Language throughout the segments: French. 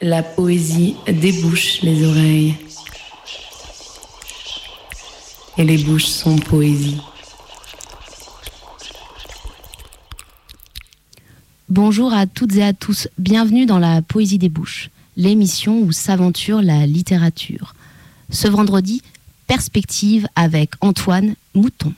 La poésie débouche les oreilles. Et les bouches sont poésie. Bonjour à toutes et à tous, bienvenue dans la Poésie des Bouches, l'émission où s'aventure la littérature. Ce vendredi, perspective avec Antoine Mouton.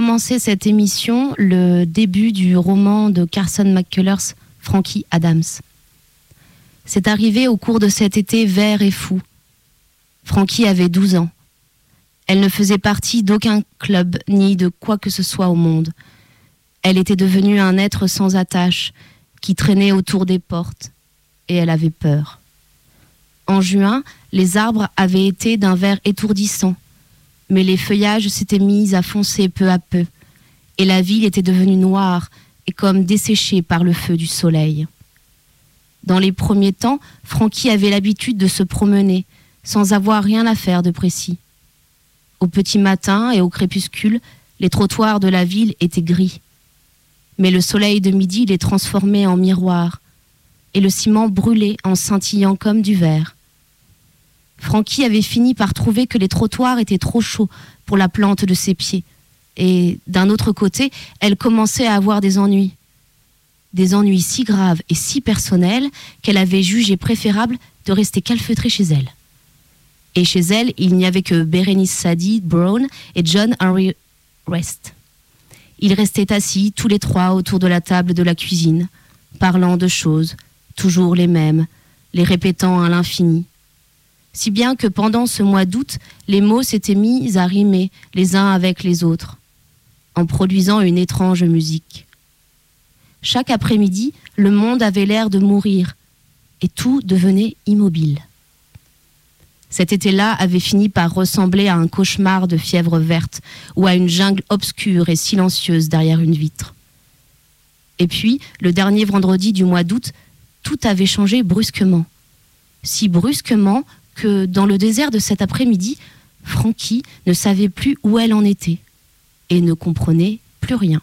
Commencer cette émission, le début du roman de Carson McCullers, Frankie Adams. C'est arrivé au cours de cet été vert et fou. Frankie avait 12 ans. Elle ne faisait partie d'aucun club ni de quoi que ce soit au monde. Elle était devenue un être sans attache qui traînait autour des portes et elle avait peur. En juin, les arbres avaient été d'un vert étourdissant mais les feuillages s'étaient mis à foncer peu à peu, et la ville était devenue noire et comme desséchée par le feu du soleil. Dans les premiers temps, Frankie avait l'habitude de se promener, sans avoir rien à faire de précis. Au petit matin et au crépuscule, les trottoirs de la ville étaient gris. Mais le soleil de midi les transformait en miroirs, et le ciment brûlait en scintillant comme du verre. Frankie avait fini par trouver que les trottoirs étaient trop chauds pour la plante de ses pieds. Et d'un autre côté, elle commençait à avoir des ennuis. Des ennuis si graves et si personnels qu'elle avait jugé préférable de rester calfeutrée chez elle. Et chez elle, il n'y avait que Berenice Sadie Brown et John Henry West. Ils restaient assis tous les trois autour de la table de la cuisine, parlant de choses, toujours les mêmes, les répétant à l'infini, si bien que pendant ce mois d'août, les mots s'étaient mis à rimer les uns avec les autres, en produisant une étrange musique. Chaque après-midi, le monde avait l'air de mourir, et tout devenait immobile. Cet été-là avait fini par ressembler à un cauchemar de fièvre verte ou à une jungle obscure et silencieuse derrière une vitre. Et puis, le dernier vendredi du mois d'août, tout avait changé brusquement. Si brusquement dans le désert de cet après-midi, Frankie ne savait plus où elle en était et ne comprenait plus rien.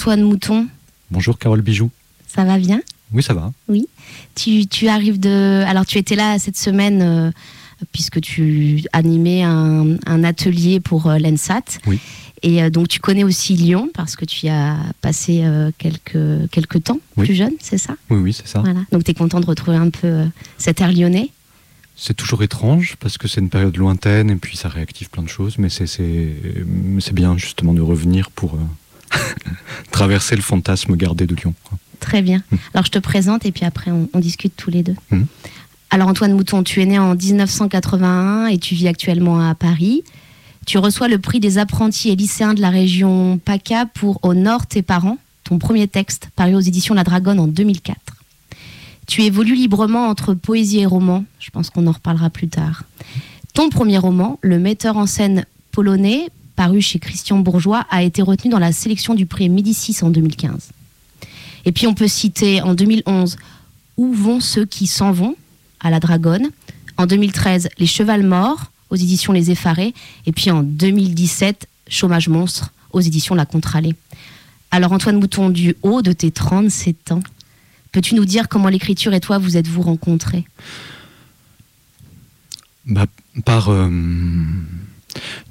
Antoine Mouton. Bonjour Carole Bijou. Ça va bien? Oui, ça va. Oui. Tu, tu, arrives de. Alors, tu étais là cette semaine euh, puisque tu animais un, un atelier pour euh, l'ENSAT. Oui. Et euh, donc, tu connais aussi Lyon parce que tu y as passé euh, quelques, quelques temps Oui. plus jeune, c'est ça? Oui, oui, c'est ça. Voilà. Donc, tu es content de retrouver un peu euh, cet air lyonnais? C'est toujours étrange parce que c'est une période lointaine et puis ça réactive plein de choses, mais c'est bien justement de revenir pour traverser le fantasme gardé de Lyon. Très bien. Mm. Alors, je te présente et puis après, on, on discute tous les deux. Mm. Alors, Antoine Mouton, tu es né en 1981 et tu vis actuellement à Paris. Tu reçois le prix des apprentis et lycéens de la région PACA pour Au Nord tes parents, ton premier texte paru aux éditions La Dragonne en 2004. Tu évolues librement entre poésie et roman, je pense qu'on en reparlera plus tard. Ton premier roman, Le metteur en scène polonais, paru chez Christian Bourgeois, a été retenu dans la sélection du prix Médicis en 2015. Et puis on peut citer en 2011 Où vont ceux qui s'en vont à la Dragonne? En 2013 Les Chevals Morts aux éditions Les Effarés. Et puis en 2017 Chômage Monstre aux éditions La Contralée. Alors Antoine Mouton, du haut de tes 37 ans, peux-tu nous dire comment l'écriture et toi vous êtes-vous rencontrés? Bah, par euh,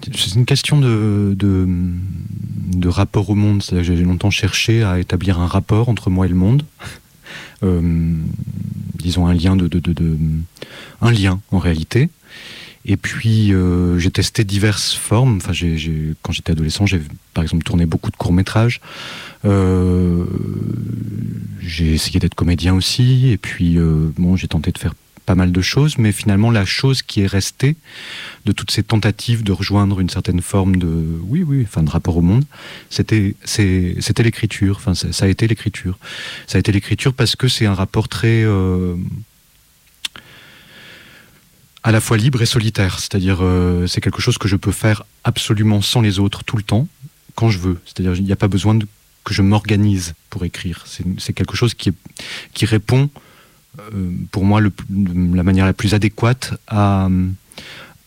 c'est une question de, de, rapport au monde. J'ai longtemps cherché à établir un rapport entre moi et le monde. Euh, disons un lien de, un lien en réalité. Et puis euh, j'ai testé diverses formes. Enfin, quand j'étais adolescent, j'ai par exemple tourné beaucoup de courts métrages. Euh, j'ai essayé d'être comédien aussi. Et puis bon, j'ai tenté de faire pas mal de choses, mais finalement la chose qui est restée de toutes ces tentatives de rejoindre une certaine forme de oui oui enfin de rapport au monde, c'était c'était l'écriture. Enfin ça, a été l'écriture. Ça a été l'écriture parce que c'est un rapport très euh, à la fois libre et solitaire. C'est-à-dire, euh, c'est quelque chose que je peux faire absolument sans les autres tout le temps, quand je veux. C'est-à-dire, il n'y a pas besoin de- que je m'organise pour écrire. C'est quelque chose qui, est- qui répond, pour moi, le, la manière la plus adéquate à,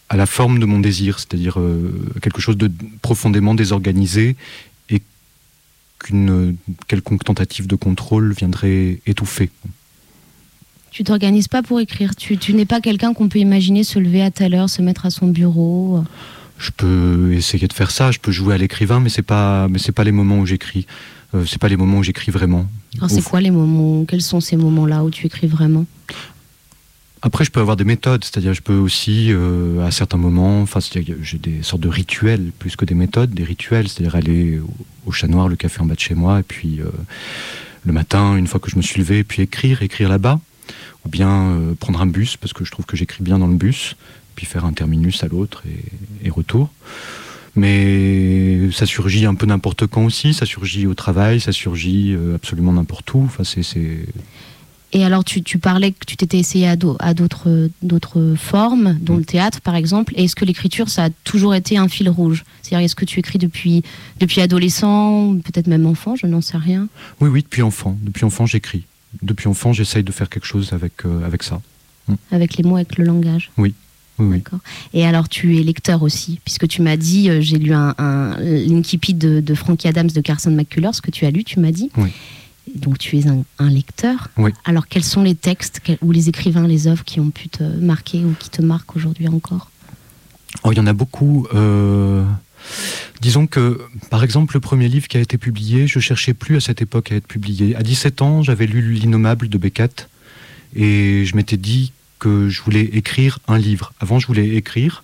à la forme de mon désir. C'est-à-dire euh, quelque chose de profondément désorganisé et qu'une quelconque tentative de contrôle viendrait étouffer. Tu t'organises pas pour écrire. Tu, tu n'es pas quelqu'un qu'on peut imaginer se lever à telle heure, se mettre à son bureau. Je peux essayer de faire ça, je peux jouer à l'écrivain, mais c'est pas, mais c'est pas les moments où j'écris. Euh, c'est pas les moments où j'écris vraiment. Alors c'est quoi les moments Quels sont ces moments-là où tu écris vraiment? Après, je peux avoir des méthodes, c'est-à-dire je peux aussi, euh, à certains moments, enfin, j'ai des sortes de rituels plus que des méthodes, des rituels, c'est-à-dire aller au, au chat noir, le café en bas de chez moi, et puis euh, le matin, une fois que je me suis levé, puis écrire, écrire là-bas, ou bien euh, prendre un bus parce que je trouve que j'écris bien dans le bus, puis faire un terminus à l'autre et, et retour. Mais ça surgit un peu n'importe quand aussi, ça surgit au travail, ça surgit euh, absolument n'importe où. Enfin, c'est. Et alors, tu, tu parlais que tu t'étais essayé à d'au- à d'autres d'autres formes, dont le théâtre par exemple. Et Est-ce que l'écriture, ça a toujours été un fil rouge? C'est-à-dire, est-ce que tu écris depuis, depuis adolescent, peut-être même enfant, je n'en sais rien? Oui, oui, depuis enfant. Depuis enfant, j'écris. Depuis enfant, j'essaye de faire quelque chose avec, euh, avec ça. Avec les mots, avec le langage Oui, oui. D'accord. Et alors, tu es lecteur aussi, puisque tu m'as dit, euh, j'ai lu un, un de, de Frankie Adams de Carson McCullers, que tu as lu, tu m'as dit. Oui. Donc, tu es un, un lecteur. Oui. Alors, quels sont les textes ou les écrivains, les œuvres qui ont pu te marquer ou qui te marquent aujourd'hui encore? Oh, il y en a beaucoup. euh, Disons que, par exemple, le premier livre qui a été publié, je cherchais plus à cette époque à être publié. À 17 ans, j'avais lu L'Innommable de Beckett et je m'étais dit que je voulais écrire un livre. Avant, je voulais écrire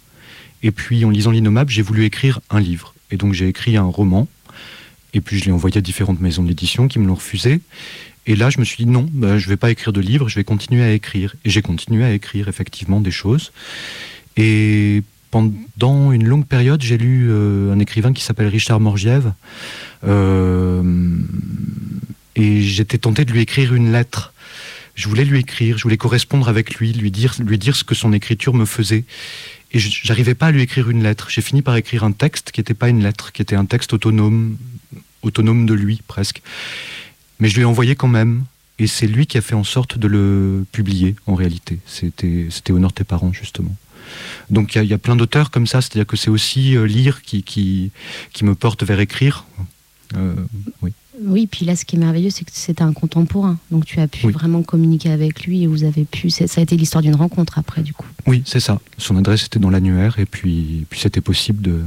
et puis en lisant L'Innommable, j'ai voulu écrire un livre. Et donc, j'ai écrit un roman et puis je l'ai envoyé à différentes maisons d'édition qui me l'ont refusé. Et là, je me suis dit non, bah, je ne vais pas écrire de livre, je vais continuer à écrire. Et j'ai continué à écrire effectivement des choses. Et pendant une longue période, j'ai lu euh, un écrivain qui s'appelle Richard Morgiev. Euh, et j'étais tenté de lui écrire une lettre. Je voulais lui écrire, je voulais correspondre avec lui, lui dire, lui dire ce que son écriture me faisait. Et j'arrivais pas à lui écrire une lettre. J'ai fini par écrire un texte qui n'était pas une lettre, qui était un texte autonome, autonome de lui presque. Mais je lui ai envoyé quand même. Et c'est lui qui a fait en sorte de le publier en réalité. C'était Honore tes parents justement. Donc il y a- plein d'auteurs comme ça, c'est-à-dire que c'est aussi euh, lire qui, qui, qui me porte vers écrire. Euh, oui. Oui, puis là, ce qui est merveilleux, c'est que c'était un contemporain. Donc tu as pu vraiment communiquer avec lui et vous avez pu. Ça a été l'histoire d'une rencontre après, du coup. Oui, c'est ça. Son adresse était dans l'annuaire et puis, puis c'était possible de,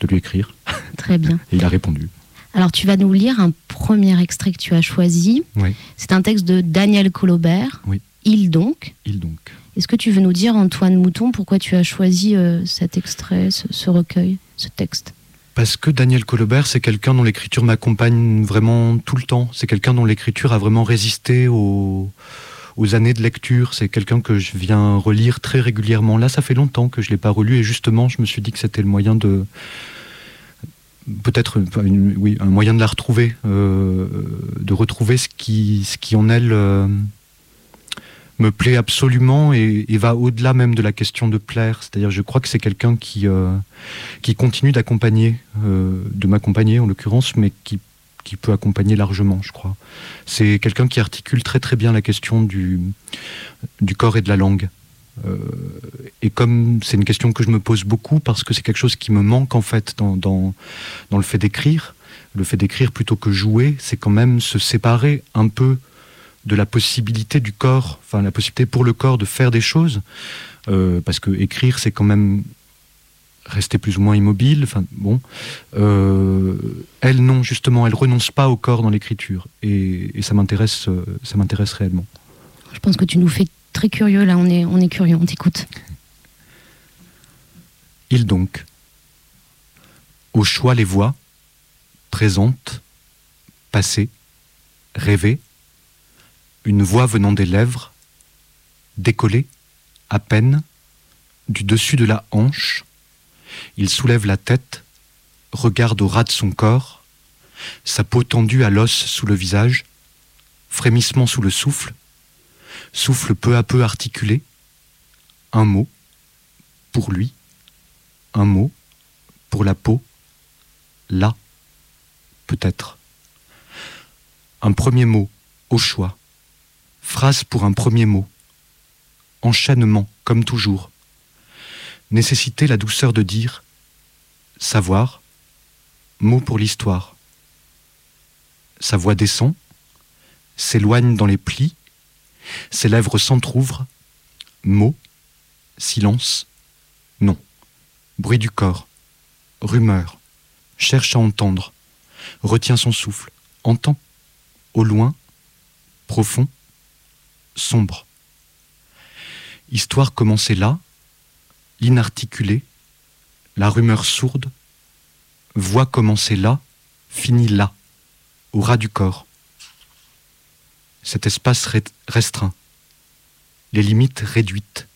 de lui écrire. Très bien. et il a répondu. Alors tu vas nous lire un premier extrait que tu as choisi. Oui. C'est un texte de Daniel Colobert. Oui. Il donc. Il donc. Est-ce que tu veux nous dire, Antoine Mouton, pourquoi tu as choisi euh, cet extrait, ce, recueil, ce texte? Parce que Daniel Colobert, c'est quelqu'un dont l'écriture m'accompagne vraiment tout le temps. C'est quelqu'un dont l'écriture a vraiment résisté aux, années de lecture. C'est quelqu'un que je viens relire très régulièrement. Là, ça fait longtemps que je ne l'ai pas relu et justement, je me suis dit que c'était le moyen de, peut-être oui, un moyen de la retrouver, euh, de retrouver ce qui, ce qui en elle euh, me plaît absolument et, va au-delà même de la question de plaire. C'est-à-dire, je crois que c'est quelqu'un qui, euh, qui continue d'accompagner, de m'accompagner en l'occurrence, mais qui, qui peut accompagner largement, je crois. C'est quelqu'un qui articule très très bien la question du, du corps et de la langue. Euh, et comme c'est une question que je me pose beaucoup parce que c'est quelque chose qui me manque en fait dans, dans, le fait d'écrire, le fait d'écrire plutôt que jouer, c'est quand même se séparer un peu de la possibilité du corps, enfin la possibilité pour le corps de faire des choses, euh, parce que écrire c'est quand même rester plus ou moins immobile. Enfin bon, euh, elle non justement, elle renonce pas au corps dans l'écriture et, et ça m'intéresse, ça m'intéresse réellement. Je pense que tu nous fais très curieux là, on est, on est curieux, on t'écoute. Il donc, au choix les voix, présentes, passées, rêvées, une voix venant des lèvres, décollée, à peine, du dessus de la hanche, il soulève la tête, regarde au ras de son corps, sa peau tendue à l'os sous le visage, frémissement sous le souffle, souffle peu à peu articulé, un mot pour lui, un mot pour la peau, là, peut-être. Un premier mot au choix, phrase pour un premier mot, enchaînement comme toujours, nécessiter la douceur de dire, savoir, mot pour l'histoire. Sa voix descend, s'éloigne dans les plis, ses lèvres s'entr'ouvrent. Mots, silence, non. Bruit du corps, rumeur, cherche à entendre, retient son souffle, entend, au loin, profond, sombre. Histoire commencée là, l'inarticulé, la rumeur sourde, voix commencée là, finit là, au ras du corps. Cet espace restreint, les limites réduites,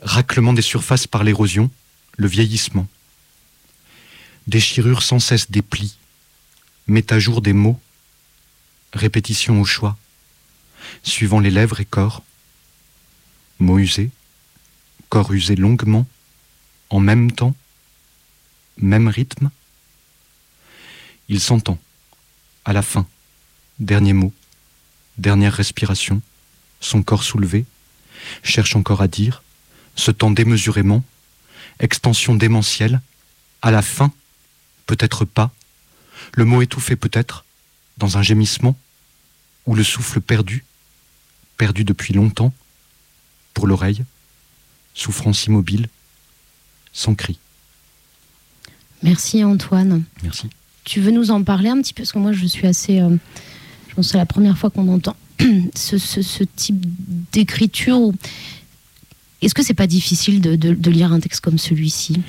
raclement des surfaces par l'érosion, le vieillissement, déchirure sans cesse des plis, met à jour des mots, répétition au choix, suivant les lèvres et corps, mots usés, corps usés longuement, en même temps, même rythme. Il s'entend, à la fin, dernier mot, dernière respiration, son corps soulevé, cherche encore à dire, se tend démesurément, extension démentielle, à la fin, peut-être pas, le mot étouffé peut-être, dans un gémissement, ou le souffle perdu, perdu depuis longtemps, pour l'oreille, souffrance immobile, sans cri. Merci Antoine. Merci. Tu veux nous en parler un petit peu? Parce que moi je suis assez... Euh, je pense que c'est la première fois qu'on entend ce, type d'écriture. Est-ce que c'est pas difficile de, lire un texte comme celui-ci?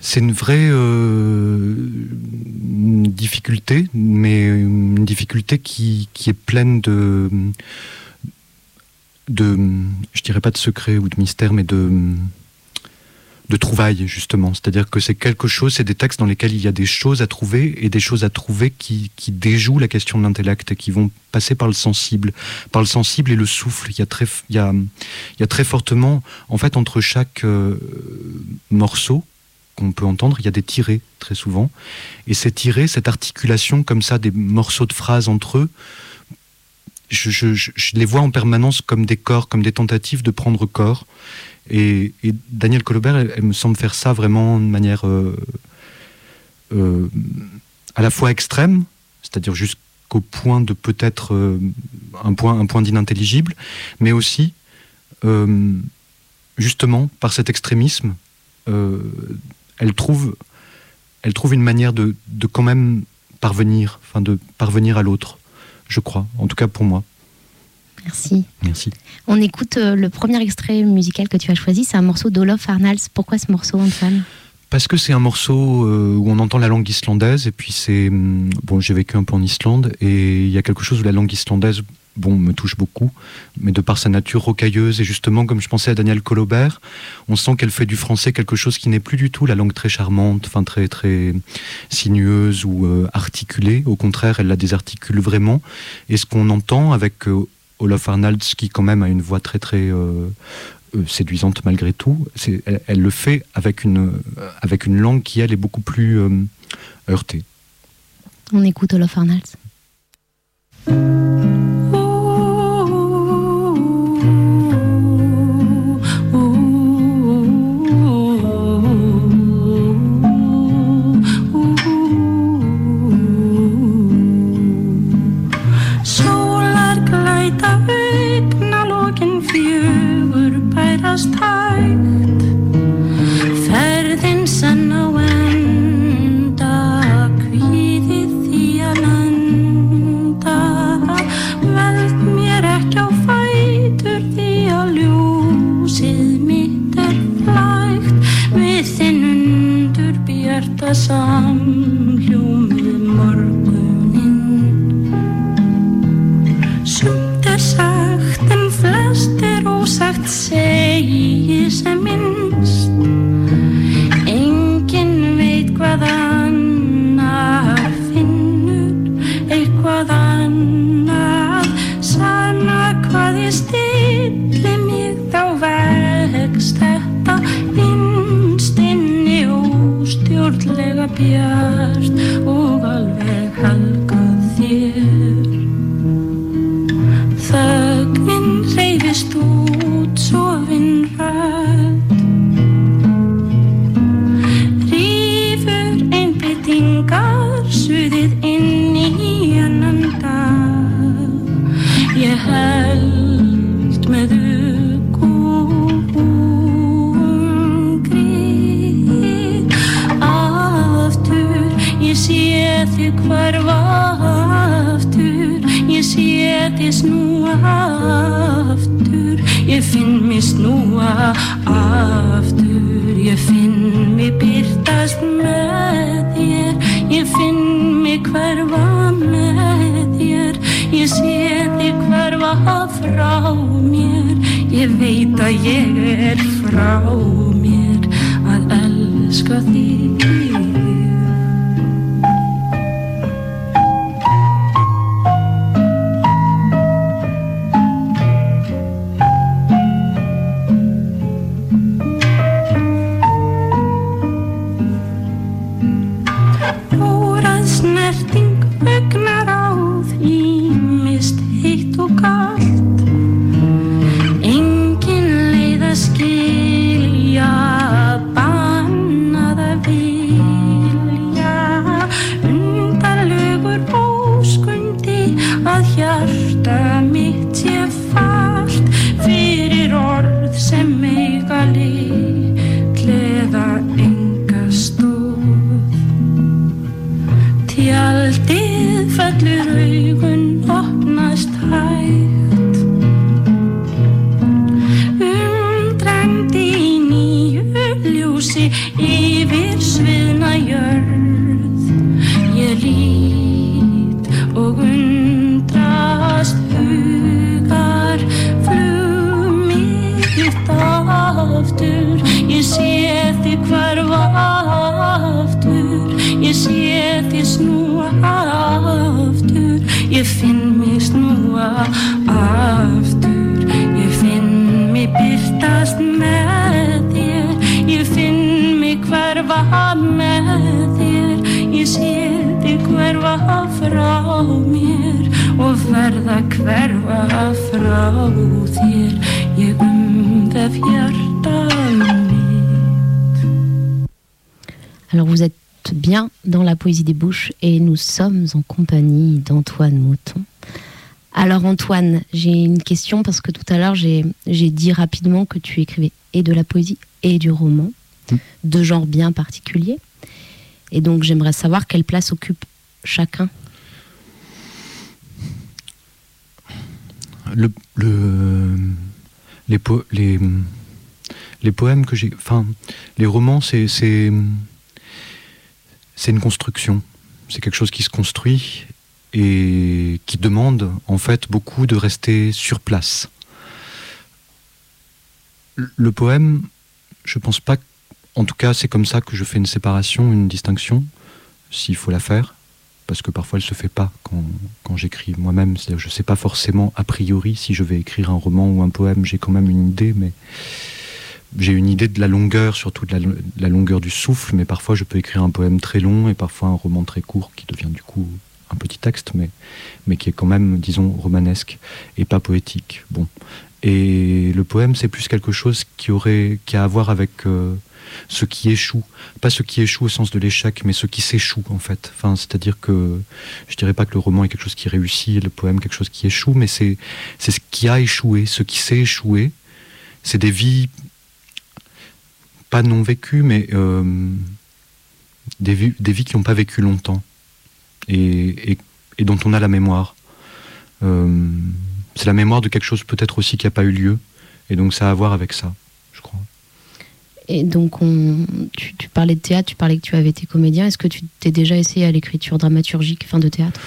C'est une vraie euh, difficulté, mais une difficulté qui, qui est pleine de, de, je dirais pas de secret ou de mystère, mais de, de trouvailles, justement. C'est-à-dire que c'est quelque chose, c'est des textes dans lesquels il y a des choses à trouver et des choses à trouver qui, qui déjouent la question de l'intellect qui vont passer par le sensible, par le sensible et le souffle. Il y a très, il y a, il y a très fortement, en fait, entre chaque euh, morceau, qu'on peut entendre, il y a des tirés très souvent. Et ces tirés, cette articulation comme ça, des morceaux de phrases entre eux, je, les vois en permanence comme des corps, comme des tentatives de prendre corps. Et, Daniel Colobert, elle, me semble faire ça vraiment de manière euh, euh, à la fois extrême, c'est-à-dire jusqu'au point de peut-être euh, un point, un point d'inintelligible, mais aussi, justement, par cet extrémisme, elle, trouve, elle trouve une manière de, de quand même parvenir, enfin de parvenir à l'autre, je crois, en tout cas pour moi. Merci. Merci. On écoute le premier extrait musical que tu as choisi, c'est un morceau d'Olof Arnalds. Pourquoi ce morceau, Antoine? Parce que c'est un morceau euh, où on entend la langue islandaise et puis c'est hum, bon j'ai vécu un peu en Islande et il y a quelque chose où la langue islandaise bon me touche beaucoup mais de par sa nature rocailleuse et justement comme je pensais à Daniel Colobert on sent qu'elle fait du français quelque chose qui n'est plus du tout la langue très charmante enfin très très sinueuse ou euh, articulée au contraire elle la désarticule vraiment et ce qu'on entend avec euh, Olaf Arnalds qui quand même a une voix très très euh, séduisante malgré tout, elle, elle, le fait avec une, avec une langue qui, elle, est beaucoup plus euh, heurtée. On écoute Olaf Arnalds. ég snúa aftur. Ég finn mig snúa aftur. Ég finn mig byrtast með þér. Ég finn mig hverfa með þér. Ég sé þig hverfa frá mér. Ég veit að ég er frá mér. Að elska þig. Ég finn mér snúa aftur. Ég finn mér byrtast með þér. Ég finn mér hverfa með þér. Ég seti hverfa frá mér Og verða hverfa frá þér. Ég um það fjarta mitt. Alors vous êtes bien dans la poésie des bouches et nous sommes en compagnie d'Antoine Mouton. Alors Antoine, j'ai une question parce que tout à l'heure j'ai dit rapidement que tu écrivais et de la poésie et du roman, mmh. de genre bien particulier. Et donc j'aimerais savoir quelle place occupe chacun. Le, les, les, les poèmes que j'ai. Enfin, les romans, c'est. C'est une construction. C'est quelque chose qui se construit et qui demande en fait beaucoup de rester sur place. Le poème, je pense pas. En tout cas, c'est comme ça que je fais une séparation, une distinction, s'il faut la faire, parce que parfois elle se fait pas quand, quand j'écris moi-même. Je sais pas forcément a priori si je vais écrire un roman ou un poème. J'ai quand même une idée, mais j'ai une idée de la longueur, surtout de la, longueur du souffle, mais parfois je peux écrire un poème très long et parfois un roman très court qui devient du coup un petit texte, mais, mais qui est quand même, disons, romanesque et pas poétique. Bon. Et le poème, c'est plus quelque chose qui aurait qui a à voir avec euh, ce qui échoue, pas ce qui échoue au sens de l'échec, mais ce qui s'échoue en fait. Enfin, c'est-à-dire que je dirais pas que le roman est quelque chose qui réussit, le poème quelque chose qui échoue, mais c'est ce qui a échoué, ce qui s'est échoué. C'est des vies pas non vécues, mais euh, des, vies, des vies qui n'ont pas vécu longtemps et, et, dont on a la mémoire. Euh, c'est la mémoire de quelque chose peut-être aussi qui n'a pas eu lieu, et donc ça a à voir avec ça, je crois. Et donc, on, tu, parlais de théâtre, tu parlais que tu avais été comédien. Est-ce que tu t'es déjà essayé à l'écriture dramaturgique, fin de théâtre?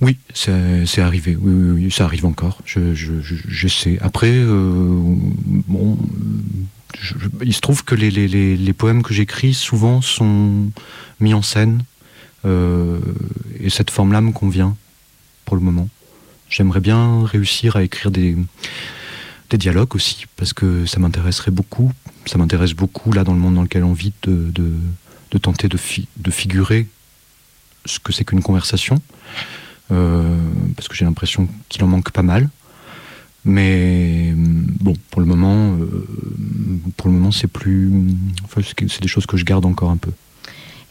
Oui, c'est arrivé. Oui, oui, ça arrive encore. Je, je, je, sais. Après, euh, bon, il se trouve que les, poèmes que j'écris souvent sont mis en scène euh, et cette forme-là me convient pour le moment. J'aimerais bien réussir à écrire des, dialogues aussi parce que ça m'intéresserait beaucoup. Ça m'intéresse beaucoup là dans le monde dans lequel on vit de, tenter de, de figurer ce que c'est qu'une conversation. Euh, parce que j'ai l'impression qu'il en manque pas mal. Mais bon, pour le moment, euh, pour le moment, c'est plus, enfin, c'est des choses que je garde encore un peu.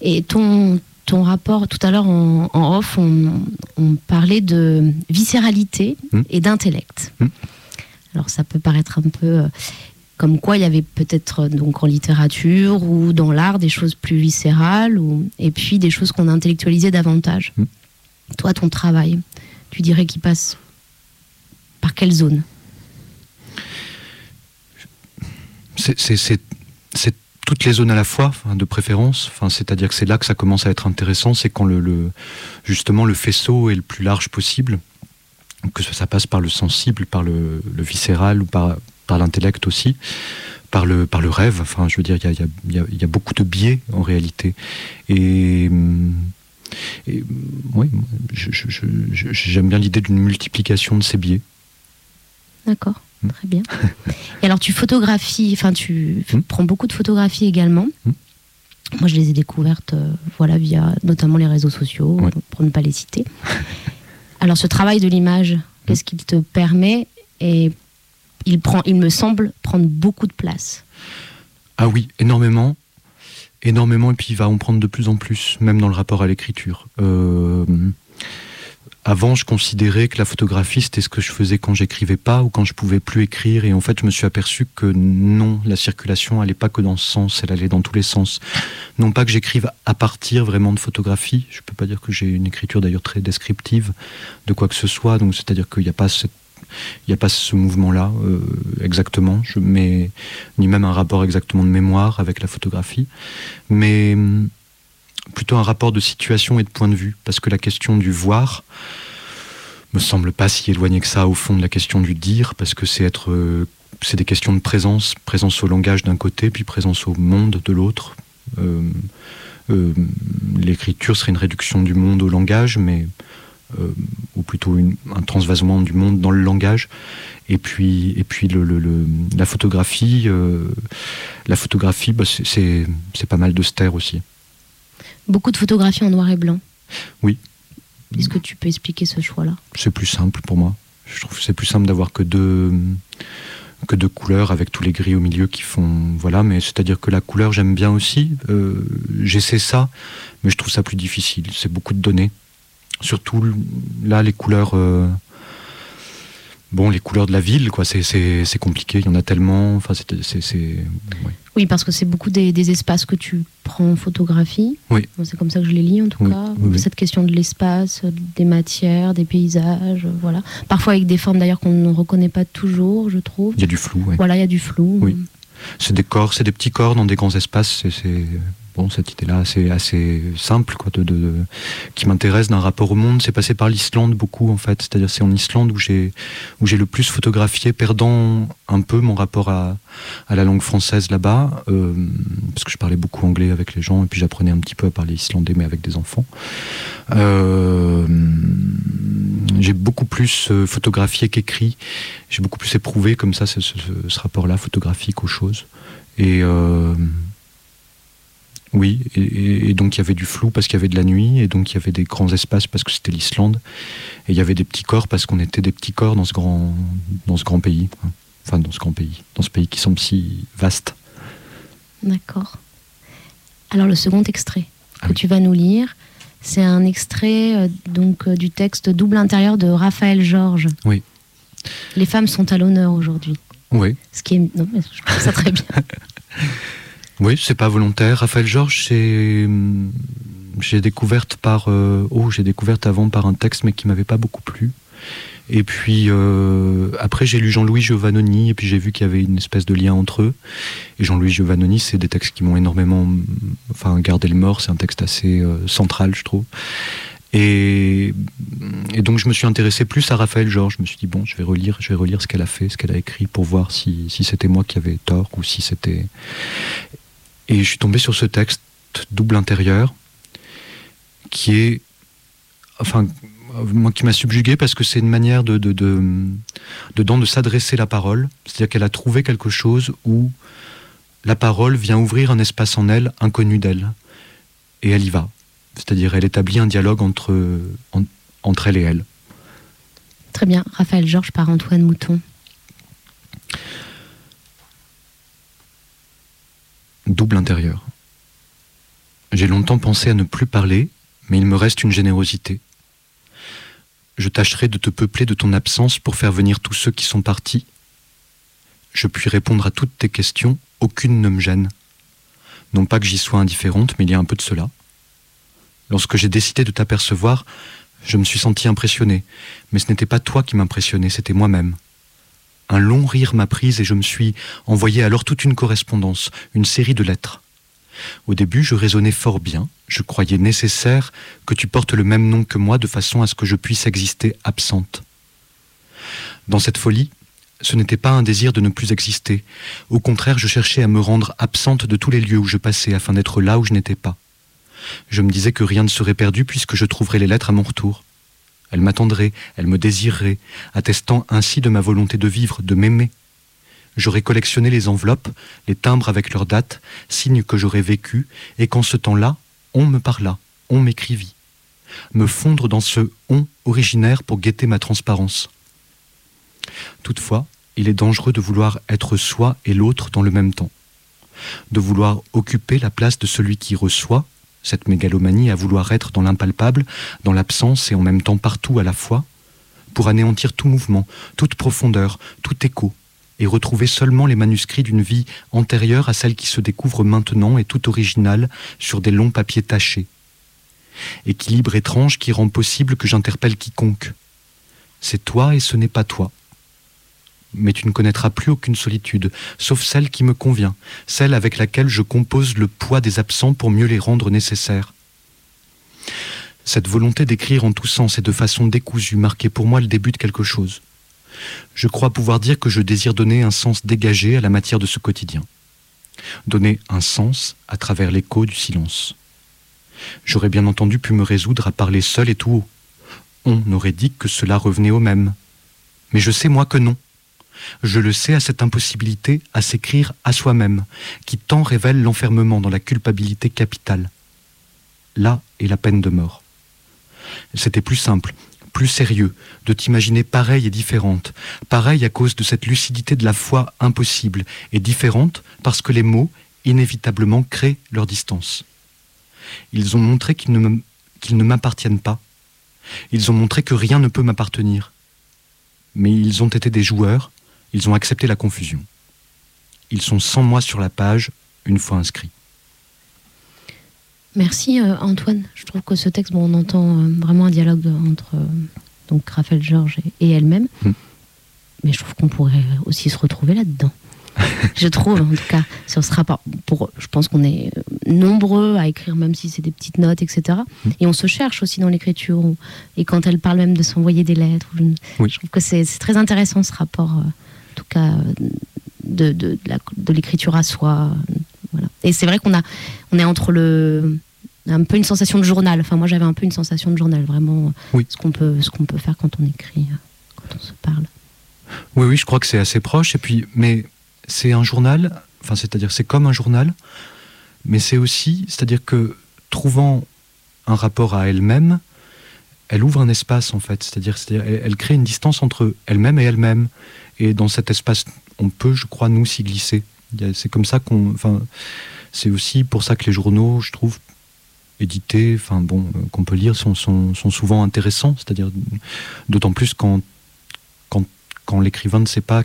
Et ton ton rapport tout à l'heure en, off, on, parlait de viscéralité hmm. et d'intellect. Hmm. Alors ça peut paraître un peu euh, comme quoi il y avait peut-être donc en littérature ou dans l'art des choses plus viscérales ou, et puis des choses qu'on intellectualisait davantage. Hmm. Toi, ton travail, tu dirais qu'il passe par quelle zone C'est toutes les zones à la fois, de préférence. C'est-à-dire que c'est là que ça commence à être intéressant, c'est quand le, justement le faisceau est le plus large possible, que ça passe par le sensible, par le, viscéral ou par, l'intellect aussi, par le, rêve. Je veux dire, il y a, y a, beaucoup de biais en réalité. Et et oui, j'aime bien l'idée d'une multiplication de ces biais. D'accord, hmm. très bien. Et alors tu photographies, enfin tu hmm. prends beaucoup de photographies également. Hmm. Moi je les ai découvertes euh, voilà, via notamment les réseaux sociaux, pour ne pas les citer. alors ce travail de l'image, qu'est-ce qu'il te permet Et il, prend, il me semble prendre beaucoup de place. Ah oui, énormément énormément et puis il va en prendre de plus en plus, même dans le rapport à l'écriture. Euh, avant, je considérais que la photographie, c'était ce que je faisais quand j'écrivais pas ou quand je pouvais plus écrire. Et en fait, je me suis aperçu que non, la circulation allait pas que dans ce sens, elle allait dans tous les sens. Non pas que j'écrive à partir vraiment de photographie. Je peux pas dire que j'ai une écriture d'ailleurs très descriptive de quoi que ce soit. Donc, c'est-à-dire qu'il n'y a pas ce mouvement-là euh, exactement, je, mais, ni même un rapport exactement de mémoire avec la photographie. Mais hum, plutôt un rapport de situation et de point de vue, parce que la question du voir me semble pas si éloignée que ça au fond de la question du dire, parce que c'est être, euh, c'est des questions de présence, présence au langage d'un côté, puis présence au monde de l'autre. Euh, euh, l'écriture serait une réduction du monde au langage, mais ou plutôt un transvasement du monde dans le langage. Et puis, et puis le, la photographie, la photographie, bah, c'est pas mal de ster aussi. Beaucoup de photographies en noir et blanc. Oui. Est-ce que tu peux expliquer ce choix-là? C'est plus simple pour moi. Je trouve que c'est plus simple d'avoir que deux, que couleurs avec tous les gris au milieu qui font voilà mais c'est à dire que la couleur j'aime bien aussi euh, j'essaie ça mais je trouve ça plus difficile c'est beaucoup de données surtout là les couleurs euh, bon, les couleurs de la ville, quoi, c'est compliqué. Il y en a tellement. Enfin, c'est. Ouais. Oui, parce que c'est beaucoup des, des, espaces que tu prends en photographie. Oui. C'est comme ça que je les lis, en tout oui, cas. Oui, Cette question de l'espace, des matières, des paysages, voilà. Parfois avec des formes d'ailleurs qu'on ne reconnaît pas toujours, je trouve. Il y a du flou, oui. Voilà, il y a du flou. Oui. C'est des corps, c'est des petits corps dans des grands espaces. C'est cette idée-là, assez, assez simple, quoi, de, qui m'intéresse d'un rapport au monde. C'est passé par l'Islande beaucoup, en fait. C'est-à-dire, c'est en Islande où j'ai, le plus photographié, perdant un peu mon rapport à, à la langue française là-bas, euh, parce que je parlais beaucoup anglais avec les gens, et puis j'apprenais un petit peu à parler islandais, mais avec des enfants. Euh, j'ai beaucoup plus euh, photographié qu'écrit. J'ai beaucoup plus éprouvé comme ça ce, rapport-là photographique aux choses. Et oui, et, et, donc il y avait du flou parce qu'il y avait de la nuit, et donc il y avait des grands espaces parce que c'était l'Islande, et il y avait des petits corps parce qu'on était des petits corps dans ce grand, dans ce grand pays, enfin dans ce grand pays, dans ce pays qui semble si vaste. D'accord. Alors le second extrait que Ah oui. tu vas nous lire, c'est un extrait euh, donc euh, du texte Double intérieur de Raphaël Georges. Oui. Les femmes sont à l'honneur aujourd'hui. Oui. Ce qui est non, mais je trouve ça très bien. Oui, c'est pas volontaire. Raphaël Georges, c'est j'ai découverte par euh, oh j'ai avant par un texte mais qui m'avait pas beaucoup plu. Et puis euh, après j'ai lu Jean-Louis Giovannoni et puis j'ai vu qu'il y avait une espèce de lien entre eux. Et Jean-Louis Giovannoni, c'est des textes qui m'ont énormément enfin gardé le mort. C'est un texte assez euh, central, je trouve. Et, et, donc je me suis intéressé plus à Raphaël Georges. Je me suis dit bon, je vais relire, je vais relire ce qu'elle a fait, ce qu'elle a écrit pour voir si, si c'était moi qui avais tort ou si c'était. Et je suis tombé sur ce texte double intérieur qui est, enfin, moi qui m'a subjugué parce que c'est une manière de, de, de de s'adresser la parole. C'est-à-dire qu'elle a trouvé quelque chose où la parole vient ouvrir un espace en elle inconnu d'elle et elle y va. C'est-à-dire, elle établit un dialogue entre, en, entre elle et elle. Très bien. Raphaël Georges par Antoine Mouton. Double intérieur. J'ai longtemps pensé à ne plus parler, mais il me reste une générosité. Je tâcherai de te peupler de ton absence pour faire venir tous ceux qui sont partis. Je puis répondre à toutes tes questions, aucune ne me gêne. Non pas que j'y sois indifférente, mais il y a un peu de cela. Lorsque j'ai décidé de t'apercevoir, je me suis senti impressionné, mais ce n'était pas toi qui m'impressionnais, c'était moi-même. Un long rire m'a prise et je me suis envoyé alors toute une correspondance, une série de lettres. Au début, je raisonnais fort bien, je croyais nécessaire que tu portes le même nom que moi de façon à ce que je puisse exister absente. Dans cette folie, ce n'était pas un désir de ne plus exister, au contraire, je cherchais à me rendre absente de tous les lieux où je passais afin d'être là où je n'étais pas. Je me disais que rien ne serait perdu puisque je trouverais les lettres à mon retour. Elle m'attendrait, elle me désirerait, attestant ainsi de ma volonté de vivre, de m'aimer. J'aurais collectionné les enveloppes, les timbres avec leurs dates, signe que j'aurais vécu, et qu'en ce temps-là, on me parla, on m'écrivit. Me fondre dans ce on originaire pour guetter ma transparence. Toutefois, il est dangereux de vouloir être soi et l'autre dans le même temps. De vouloir occuper la place de celui qui reçoit, cette mégalomanie à vouloir être dans l'impalpable, dans l'absence et en même temps partout à la fois, pour anéantir tout mouvement, toute profondeur, tout écho, et retrouver seulement les manuscrits d'une vie antérieure à celle qui se découvre maintenant et tout originale sur des longs papiers tachés. Équilibre étrange qui rend possible que j'interpelle quiconque. C'est toi et ce n'est pas toi. Mais tu ne connaîtras plus aucune solitude, sauf celle qui me convient, celle avec laquelle je compose le poids des absents pour mieux les rendre nécessaires. Cette volonté d'écrire en tous sens et de façon décousue marquait pour moi le début de quelque chose. Je crois pouvoir dire que je désire donner un sens dégagé à la matière de ce quotidien. Donner un sens à travers l'écho du silence. J'aurais bien entendu pu me résoudre à parler seul et tout haut. On aurait dit que cela revenait au même. Mais je sais moi que non. Je le sais à cette impossibilité à s'écrire à soi-même, qui tant révèle l'enfermement dans la culpabilité capitale. Là est la peine de mort. C'était plus simple, plus sérieux, de t'imaginer pareille et différente. Pareille à cause de cette lucidité de la foi impossible, et différente parce que les mots, inévitablement, créent leur distance. Ils ont montré qu'ils ne m'appartiennent pas. Ils ont montré que rien ne peut m'appartenir. Mais ils ont été des joueurs, ils ont accepté la confusion. Ils sont sans moi sur la page, une fois inscrits. Merci euh, Antoine. Je trouve que ce texte, bon, on entend euh, vraiment un dialogue entre euh, donc Raphaël Georges et, elle-même. Hmm. Mais je trouve qu'on pourrait aussi se retrouver là-dedans. je trouve, en tout cas, sur ce rapport. Pour, je pense qu'on est nombreux à écrire, même si c'est des petites notes, etc. Hmm. Et on se cherche aussi dans l'écriture. Et quand elle parle même de s'envoyer des lettres, je, trouve que c'est très intéressant ce rapport, en tout cas, de, de, de l'écriture à soi, et c'est vrai qu'on a, on est entre le, un peu une sensation de journal. Enfin, moi, j'avais un peu une sensation de journal, vraiment. Ce qu'on peut, ce qu'on peut faire quand on écrit, quand on se parle. Oui, oui, je crois que c'est assez proche. Et puis, mais c'est un journal. Enfin, c'est-à-dire, c'est comme un journal, mais c'est aussi, c'est-à-dire que trouvant un rapport à elle-même, elle ouvre un espace en fait. C'est-à-dire, c'est-à-dire elle, crée une distance entre elle-même et elle-même. Et dans cet espace, on peut, je crois, nous s'y glisser. C'est comme ça qu'on. Enfin, c'est aussi pour ça que les journaux, je trouve, édités, enfin bon, euh, qu'on peut lire, sont, souvent intéressants. C'est-à-dire, d'autant plus quand, quand, quand l'écrivain ne sait pas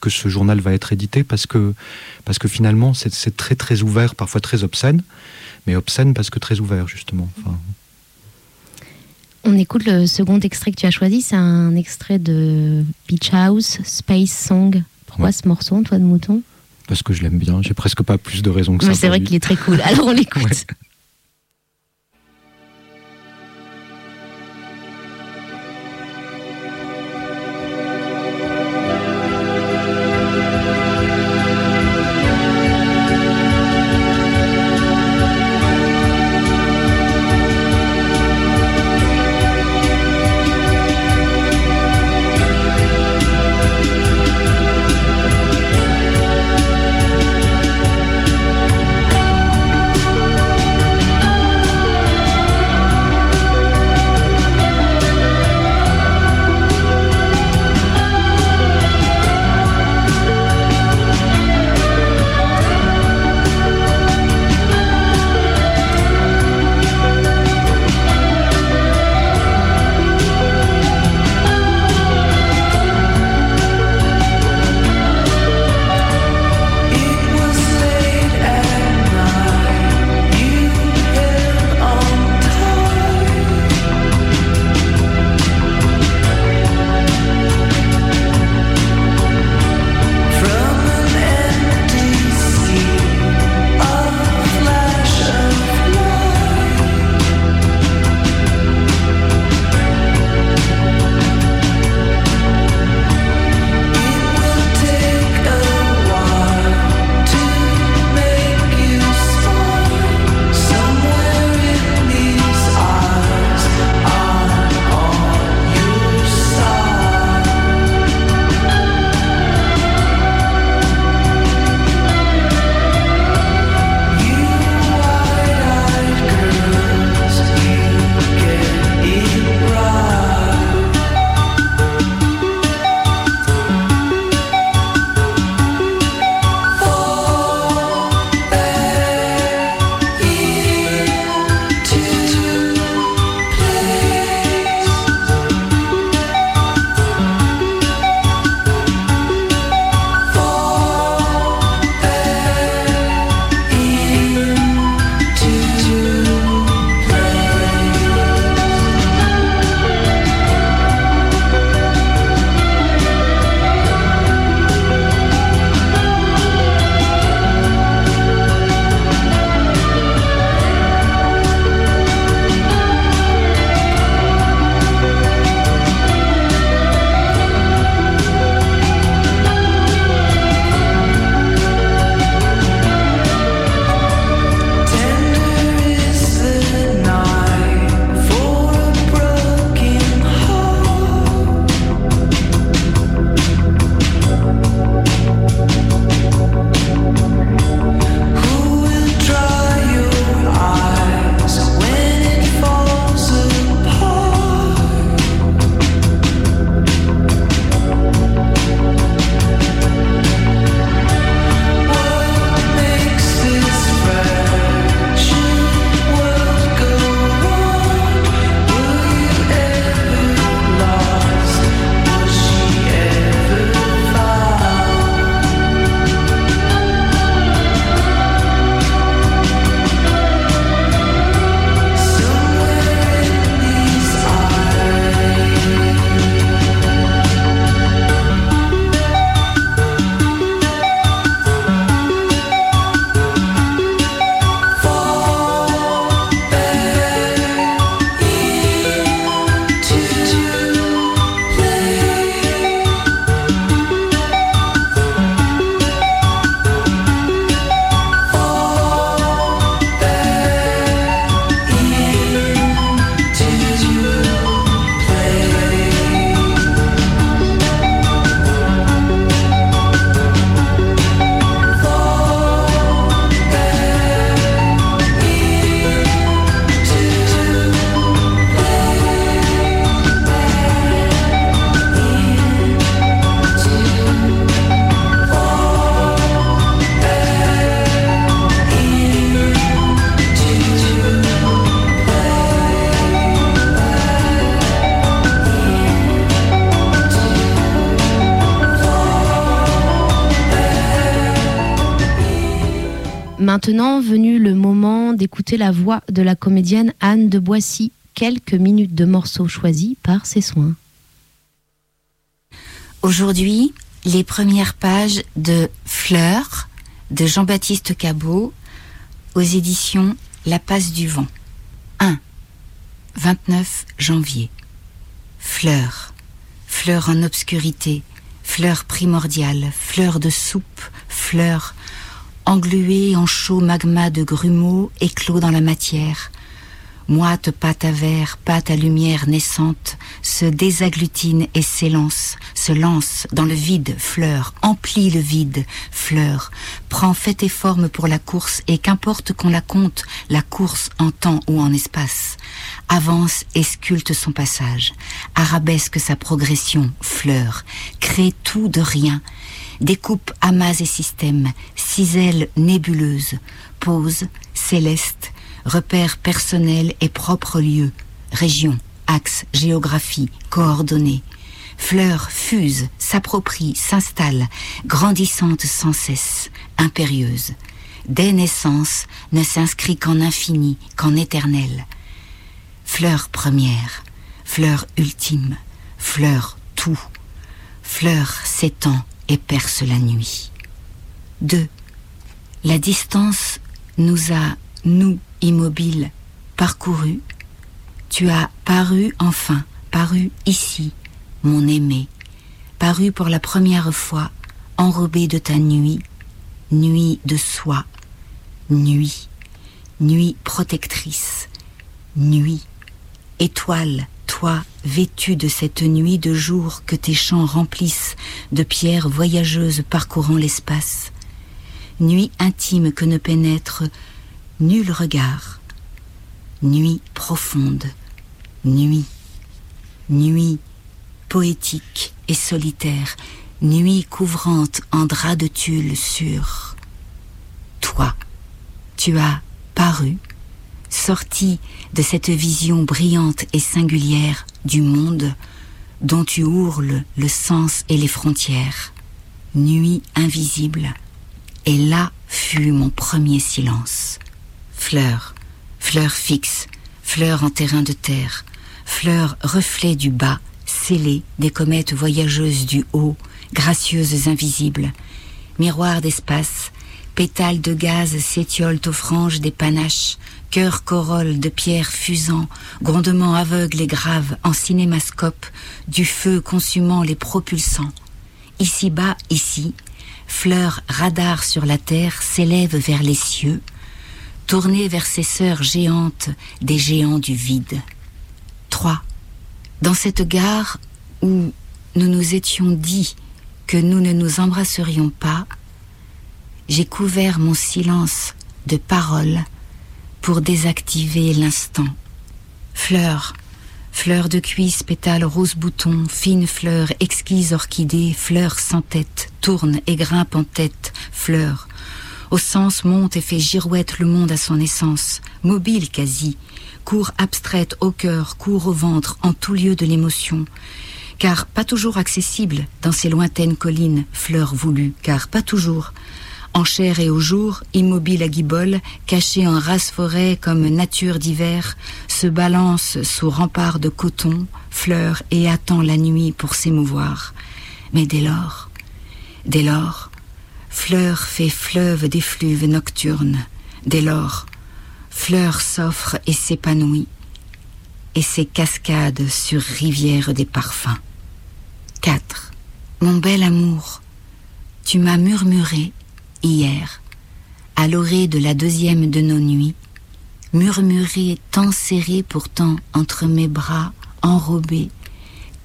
que ce journal va être édité, parce que, parce que finalement, c'est très très ouvert, parfois très obscène, mais obscène parce que très ouvert, justement. On écoute le second extrait que tu as choisi, c'est un extrait de Beach House, Space Song. Pourquoi ce morceau, Antoine Mouton? Parce que je l'aime bien. J'ai presque pas plus de raisons que ça. C'est vrai qu'il est très cool. Alors on l'écoute. maintenant venu le moment d'écouter la voix de la comédienne Anne de Boissy, quelques minutes de morceaux choisis par ses soins. Aujourd'hui, les premières pages de Fleurs de Jean-Baptiste Cabot aux éditions La Passe du Vent. 1. 29 janvier. Fleurs. Fleurs en obscurité, fleurs primordiales, fleurs de soupe, fleurs engluées en chaud magma de grumeaux éclos dans la matière, moite pâte à verre, pâte à lumière naissante, se désagglutinent et s'élance, se lance dans le vide, fleur, emplit le vide, fleur, prend fait et forme pour la course, et qu'importe qu'on la compte, la course en temps ou en espace, avance et sculpte son passage, arabesque sa progression, fleur, crée tout de rien, découpe amas et systèmes, cisèle nébuleuse, pose, céleste, repères personnels et propres lieux, régions, axes, géographie, coordonnées. Fleurs fusent, s'approprient, s'installent, grandissantes sans cesse, impérieuses. Dès naissance ne s'inscrit qu'en infini, qu'en éternel. Fleur première, fleur ultime, fleur tout, fleur s'étend et perce la nuit. 2. La distance nous a, nous, immobile, parcouru, tu as paru enfin, paru ici, mon aimé, paru pour la première fois, enrobé de ta nuit, nuit de soi, nuit, nuit protectrice, nuit, étoile, toi vêtu de cette nuit de jour que tes champs remplissent de pierres voyageuses parcourant l'espace, nuit intime que ne pénètre nul regard. Nuit profonde, nuit, nuit poétique et solitaire, nuit couvrante en drap de tulle sur toi. Tu as paru, sorti de cette vision brillante et singulière du monde dont tu ourles le sens et les frontières. Nuit invisible, et là fut mon premier silence. Fleurs, fleurs fixes, fleurs en terrain de terre, fleurs reflets du bas, scellées des comètes voyageuses du haut, gracieuses invisibles, miroirs d'espace, pétales de gaz s'étiolent aux franges des panaches, cœurs corolles de pierres fusant, grondements aveugles et graves en cinémascope, du feu consumant les propulsants. Ici-bas, ici, fleurs radars sur la terre s'élèvent vers les cieux, tournée vers ses sœurs géantes des géants du vide. 3. Dans cette gare où nous nous étions dit que nous ne nous embrasserions pas, j'ai couvert mon silence de paroles pour désactiver l'instant. Fleurs, fleurs de cuisse, pétales rose bouton, fines fleurs, exquises orchidées, fleurs sans tête, tournent et grimpent en tête, fleurs, au sens monte et fait girouette le monde à son essence, mobile quasi, court abstraite au cœur, court au ventre, en tout lieu de l'émotion, car pas toujours accessible dans ces lointaines collines, fleurs voulues, car pas toujours, en chair et au jour, immobile à guibole, caché en race forêt comme nature d'hiver, se balance sous rempart de coton, fleurs et attend la nuit pour s'émouvoir. Mais dès lors, dès lors, Fleur fait fleuve d'effluves nocturnes. Dès lors, fleur s'offre et s'épanouit, et ses cascades sur rivière des parfums. 4. Mon bel amour, tu m'as murmuré hier, à l'orée de la deuxième de nos nuits, murmuré tant serré pourtant entre mes bras enrobés,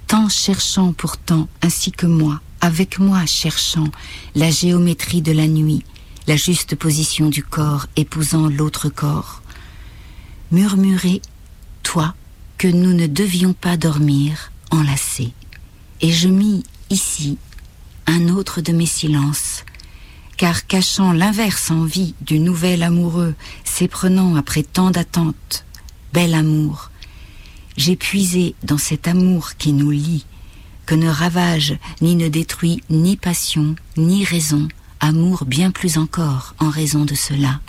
tant cherchant pourtant ainsi que moi avec moi cherchant la géométrie de la nuit, la juste position du corps épousant l'autre corps. Murmurer, toi, que nous ne devions pas dormir enlacés. Et je mis ici un autre de mes silences, car cachant l'inverse envie du nouvel amoureux s'éprenant après tant d'attentes, bel amour, j'ai puisé dans cet amour qui nous lie que ne ravage ni ne détruit ni passion, ni raison, amour bien plus encore en raison de cela,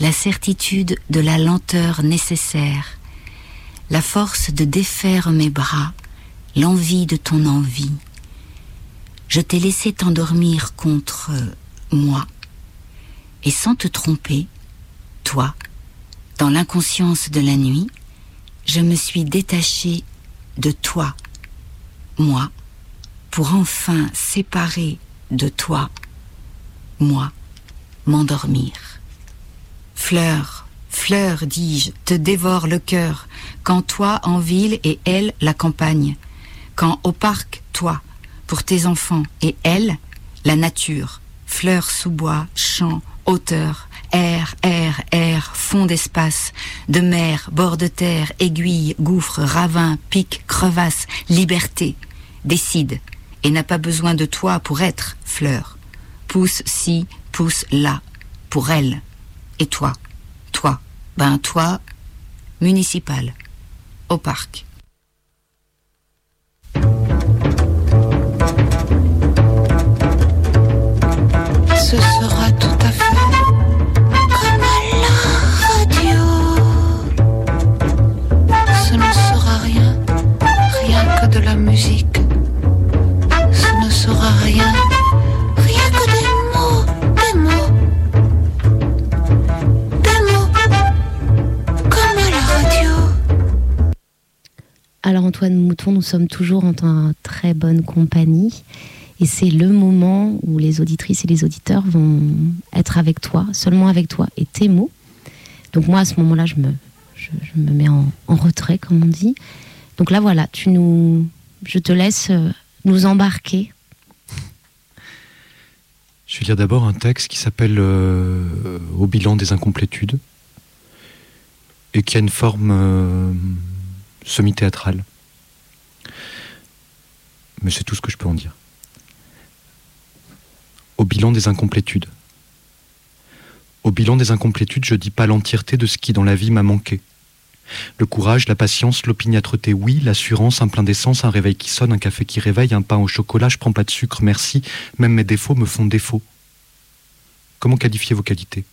la certitude de la lenteur nécessaire, la force de défaire mes bras, l'envie de ton envie. Je t'ai laissé t'endormir contre moi, et sans te tromper, toi, dans l'inconscience de la nuit, je me suis détachée de toi, moi, pour enfin séparer de toi, moi, m'endormir. Fleur, fleur, dis-je, te dévore le cœur, quand toi en ville et elle la campagne, quand au parc, toi, pour tes enfants, et elle, la nature, fleurs sous bois, champs, hauteur, air, air, air, fond d'espace, de mer, bord de terre, aiguille, gouffre, ravin, pic, crevasse, liberté, décide, et n'a pas besoin de toi pour être fleur. Pousse ci, pousse là, pour elle. Et toi, toi, ben toi, municipal, au parc. Ce sera tout à fait comme à la radio. Ce ne sera rien, rien que de la musique. Ce ne sera rien, rien que des mots, des mots. Des mots, comme à la radio. Alors Antoine Mouton, nous sommes toujours en en très bonne compagnie. Et c'est le moment où les auditrices et les auditeurs vont être avec toi, seulement avec toi et tes mots. Donc moi, à ce moment-là, je me, je, me mets en, en retrait, comme on dit. Donc là, voilà, tu nous, je te laisse euh, nous embarquer. Je vais lire d'abord un texte qui s'appelle euh, Au bilan des incomplétudes et qui a une forme euh, semi-théâtrale. Mais c'est tout ce que je peux en dire. Au bilan des incomplétudes. Au bilan des incomplétudes, je dis pas l'entièreté de ce qui dans la vie m'a manqué. Le courage, la patience, l'opiniâtreté, oui, l'assurance, un plein d'essence, un réveil qui sonne, un café qui réveille, un pain au chocolat, je prends pas de sucre, merci, même mes défauts me font défaut. Comment qualifier vos qualités?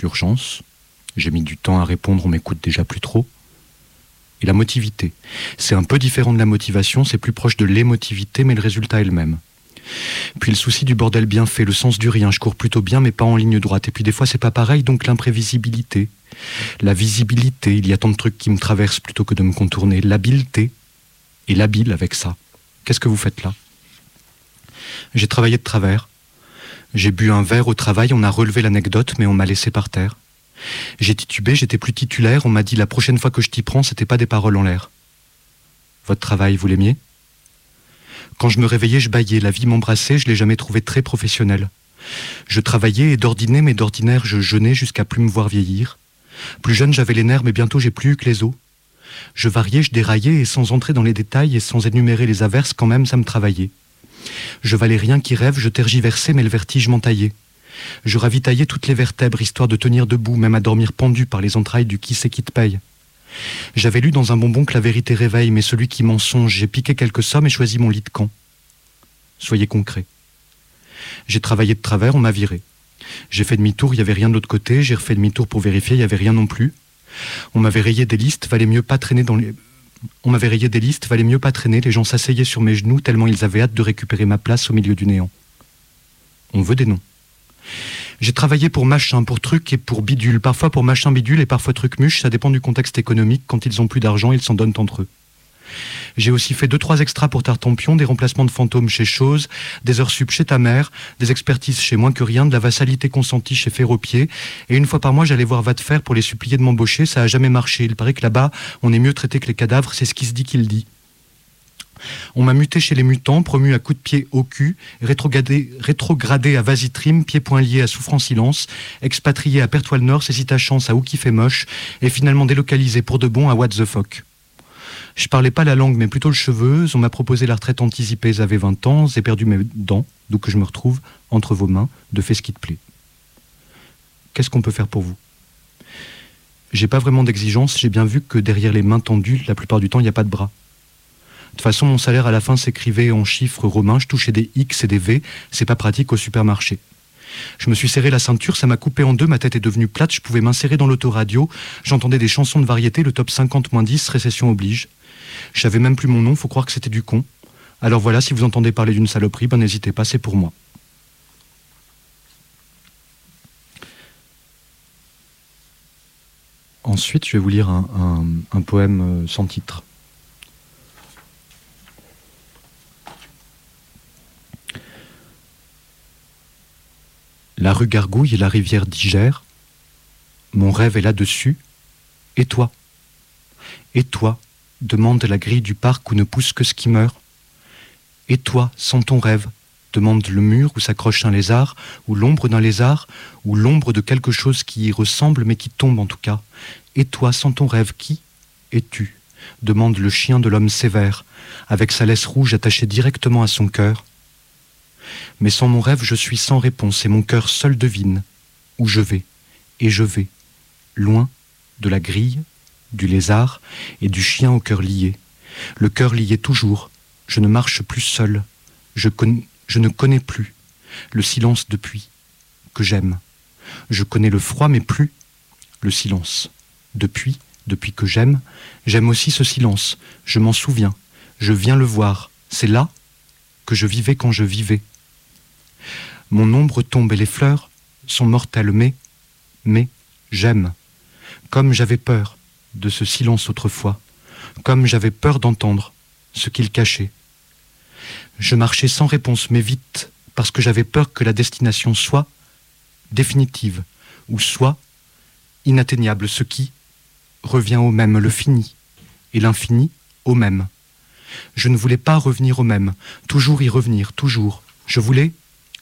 L'urgence, j'ai mis du temps à répondre, on m'écoute déjà plus trop. Et la motivité, c'est un peu différent de la motivation, c'est plus proche de l'émotivité, mais le résultat est le même. Puis le souci du bordel bien fait, le sens du rien, je cours plutôt bien mais pas en ligne droite. Et puis des fois c'est pas pareil, donc l'imprévisibilité, la visibilité, il y a tant de trucs qui me traversent plutôt que de me contourner, l'habileté, et l'habile avec ça. Qu'est-ce que vous faites là? J'ai travaillé de travers. J'ai bu un verre au travail, on a relevé l'anecdote, mais on m'a laissé par terre. J'ai titubé, j'étais plus titulaire, on m'a dit la prochaine fois que je t'y prends, c'était pas des paroles en l'air. Votre travail, vous l'aimiez? Quand je me réveillais, je baillais, la vie m'embrassait, je l'ai jamais trouvé très professionnel. Je travaillais et d'ordinaire, mais d'ordinaire, je jeûnais jusqu'à plus me voir vieillir. Plus jeune, j'avais les nerfs, mais bientôt j'ai plus eu que les os. Je variais, je déraillais, et sans entrer dans les détails et sans énumérer les averses, quand même, ça me travaillait. Je valais rien qui rêve, je tergiversais, mais le vertige m'entaillait. Je ravitaillais toutes les vertèbres, histoire de tenir debout, même à dormir pendu par les entrailles du qui c'est qui te paye. J'avais lu dans un bonbon que la vérité réveille, mais celui qui mensonge, j'ai piqué quelques sommes et choisi mon lit de camp. Soyez concret. J'ai travaillé de travers, on m'a viré. J'ai fait demi-tour, il n'y avait rien de l'autre côté, j'ai refait demi-tour pour vérifier, il n'y avait rien non plus. On m'avait rayé des listes, valait mieux pas traîner dans les... On m'avait rayé des listes, valait mieux pas traîner, les gens s'asseyaient sur mes genoux tellement ils avaient hâte de récupérer ma place au milieu du néant. On veut des noms. J'ai travaillé pour machin, pour truc et pour bidule, parfois pour machin bidule et parfois truc muche, ça dépend du contexte économique, quand ils ont plus d'argent, ils s'en donnent entre eux. J'ai aussi fait deux trois extras pour Tartampion, des remplacements de fantômes chez Chose, des heures sup chez ta mère, des expertises chez moins que rien, de la vassalité consentie chez Ferropier, et une fois par mois j'allais voir Va pour les supplier de m'embaucher, ça a jamais marché. Il paraît que là-bas on est mieux traité que les cadavres, c'est ce qui se dit qu'il dit. On m'a muté chez les mutants, promu à coups de pied au cul, rétrogradé, à Vasitrim, pieds-poings liés à Souffrant Silence, expatrié à Pertoile Nord, c'est si ta chance à Où qui fait moche, et finalement délocalisé pour de bon à What the fuck. Je parlais pas la langue, mais plutôt le cheveu. On m'a proposé la retraite anticipée, j'avais 20 ans, j'ai perdu mes dents, d'où que je me retrouve entre vos mains, de fait ce qui te plaît. Qu'est-ce qu'on peut faire pour vous? J'ai pas vraiment d'exigence, j'ai bien vu que derrière les mains tendues, la plupart du temps, il n'y a pas de bras. De toute façon, mon salaire à la fin s'écrivait en chiffres romains, je touchais des X et des V, c'est pas pratique au supermarché. Je me suis serré la ceinture, ça m'a coupé en deux, ma tête est devenue plate, je pouvais m'insérer dans l'autoradio, j'entendais des chansons de variété, le top 50-10, récession oblige. Je savais même plus mon nom, faut croire que c'était du con. Alors voilà, si vous entendez parler d'une saloperie, ben n'hésitez pas, c'est pour moi. Ensuite, je vais vous lire un, poème euh, sans titre. La rue gargouille et la rivière digère. Mon rêve est là-dessus. Et toi? Et toi demande la grille du parc où ne pousse que ce qui meurt. Et toi, sans ton rêve demande le mur où s'accroche un lézard, ou l'ombre d'un lézard, ou l'ombre de quelque chose qui y ressemble mais qui tombe en tout cas. Et toi, sans ton rêve, qui es-tu? Demande le chien de l'homme sévère, avec sa laisse rouge attachée directement à son cœur. Mais sans mon rêve, je suis sans réponse, et mon cœur seul devine où je vais, et je vais, loin de la grille, du lézard et du chien au cœur lié. Le cœur lié toujours, je ne marche plus seul, je, je ne connais plus le silence depuis que j'aime. Je connais le froid, mais plus le silence. Depuis, depuis que j'aime, j'aime aussi ce silence. Je m'en souviens. Je viens le voir. C'est là que je vivais quand je vivais. Mon ombre tombe et les fleurs sont mortelles, mais, mais, j'aime. Comme j'avais peur de ce silence autrefois, comme j'avais peur d'entendre ce qu'il cachait. Je marchais sans réponse, mais vite, parce que j'avais peur que la destination soit définitive, ou soit inatteignable, ce qui revient au même, le fini, et l'infini au même. Je ne voulais pas revenir au même, toujours y revenir, toujours. Je voulais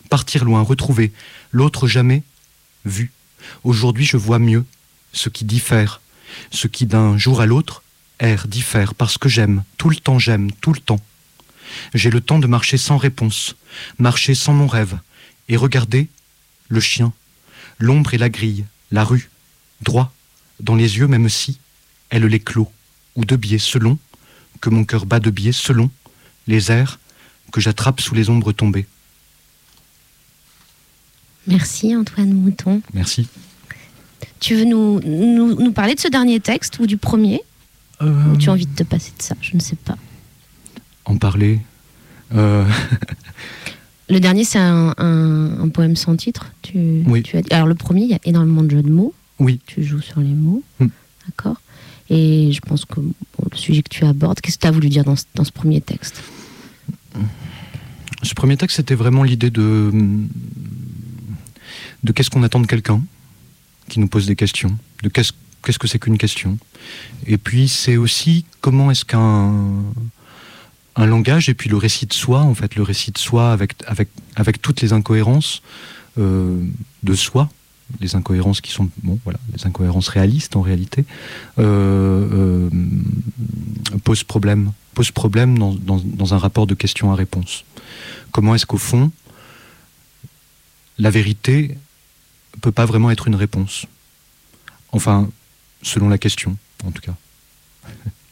partir loin, retrouver l'autre jamais vu. Aujourd'hui je vois mieux ce qui diffère, ce qui d'un jour à l'autre erre, diffère, parce que j'aime, tout le temps j'aime, tout le temps. J'ai le temps de marcher sans réponse, marcher sans mon rêve, et regarder le chien, l'ombre et la grille, la rue, droit, dans les yeux même si elle les clôt, ou de biais selon, que mon cœur bat de biais selon, les airs que j'attrape sous les ombres tombées. Merci Antoine Mouton. Merci. Tu veux nous, nous, parler de ce dernier texte ou du premier? Euh, Ou tu as envie de te passer de ça? Je ne sais pas en parler euh, Le dernier, c'est un, poème sans titre. Tu, oui. tu as... Alors, le premier, il y a énormément de jeux de mots. Oui. Tu joues sur les mots. Hmm. D'accord. Et je pense que le sujet que tu abordes, qu'est-ce que tu as voulu dire dans ce, dans ce premier texte? Ce premier texte, c'était vraiment l'idée de, de qu'est-ce qu'on attend de quelqu'un qui nous pose des questions, de qu'est-ce qu'est-ce que c'est qu'une question? Et puis, c'est aussi comment est-ce qu'un un langage et puis le récit de soi, en fait, le récit de soi avec, avec, avec toutes les incohérences euh, de soi, les incohérences qui sont, bon, voilà, les incohérences réalistes en réalité, euh, euh, pose problème, pose problème dans, dans, dans, un rapport de question à réponse. Comment est-ce qu'au fond, la vérité peut pas vraiment être une réponse Enfin, selon la question, en tout cas.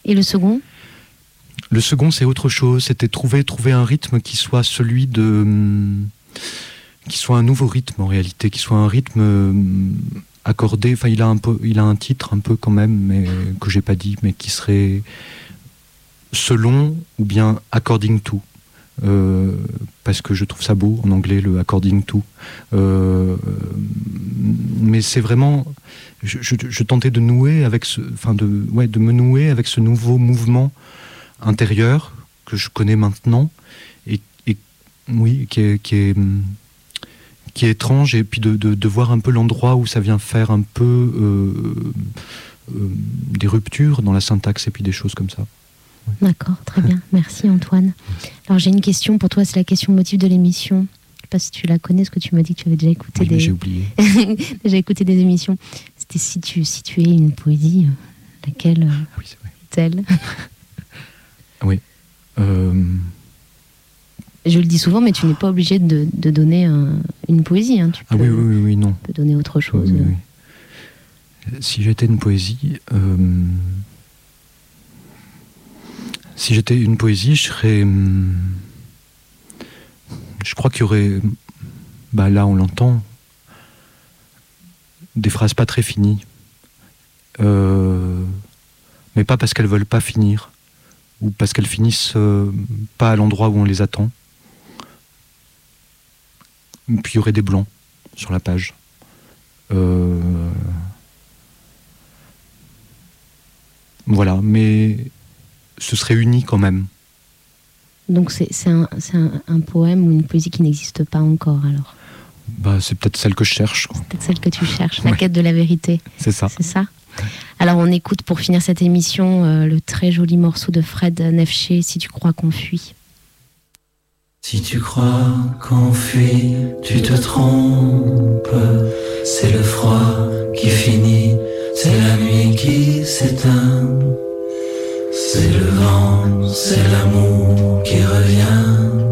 Et le second? Le second, c'est autre chose. C'était trouver, trouver un rythme qui soit celui de. Hum, qui soit un nouveau rythme en réalité, qui soit un rythme hum, accordé. Enfin, il a un peu, il a un titre un peu quand même, mais que j'ai pas dit, mais qui serait selon ou bien according to. Euh, parce que je trouve ça beau en anglais le according to. Euh, mais c'est vraiment, je, tentais de nouer avec ce, enfin de, ouais, de me nouer avec ce nouveau mouvement intérieur que je connais maintenant et, oui, qui est, qui est, étrange et puis de, de, voir un peu l'endroit où ça vient faire un peu euh, des ruptures dans la syntaxe et puis des choses comme ça. D'accord, très bien. Merci Antoine. Alors j'ai une question pour toi, c'est la question motif de l'émission. Je sais pas si tu la connais, ce que tu m'as dit que tu avais déjà écouté des. J'ai oublié. déjà écouté des émissions. C'était si tu situais une poésie, euh, laquelle ah oui, est-elle? Oui. Euh, Je le dis souvent, mais tu n'es pas obligé de, donner une poésie. Hein. Tu ah oui, oui, oui, non. peux donner autre chose. Si j'étais une poésie, euh, si j'étais une poésie, je serais, je crois qu'il y aurait bah là on l'entend, des phrases pas très finies. Euh, mais pas parce qu'elles veulent pas finir, ou parce qu'elles finissent euh, pas à l'endroit où on les attend. Puis il y aurait des blancs sur la page. Euh, voilà, mais ce serait uni quand même. Donc c'est un, un, un, poème ou une poésie qui n'existe pas encore alors bah, C'est peut-être celle que je cherche. C'est peut-être celle que tu cherches, la quête de la vérité. C'est ça. C'est ça alors on écoute pour finir cette émission euh, le très joli morceau de Fred Nefché, Si tu crois qu'on fuit. Si tu crois qu'on fuit, tu te trompes. C'est le froid qui finit, c'est la nuit qui s'éteint. C'est le vent, c'est l'amour qui revient.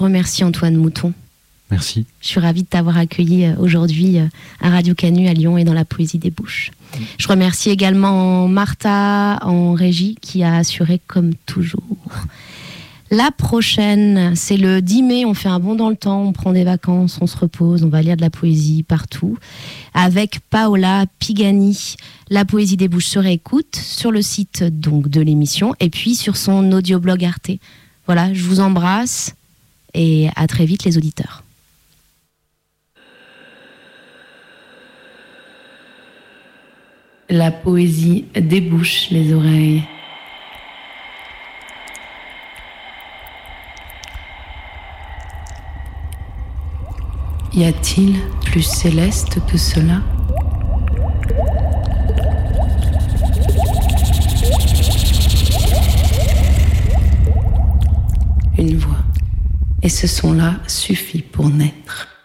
Remercie Antoine Mouton. Merci. Je suis ravie de t'avoir accueilli euh, aujourd'hui euh, à Radio Canu à Lyon et dans la Poésie des Bouches. Je remercie également Martha en régie qui a assuré comme toujours. La prochaine, c'est le 10 mai, on fait un bond dans le temps, on prend des vacances, on se repose, on va lire de la poésie partout, avec Paola Pigani. La poésie des bouches se réécoute sur le site donc de l'émission et puis sur son audioblog Arte. Voilà, je vous embrasse et à très vite les auditeurs. La poésie débouche les oreilles. Y a-t-il plus céleste que cela? Une voix. Et ce son-là suffit pour naître.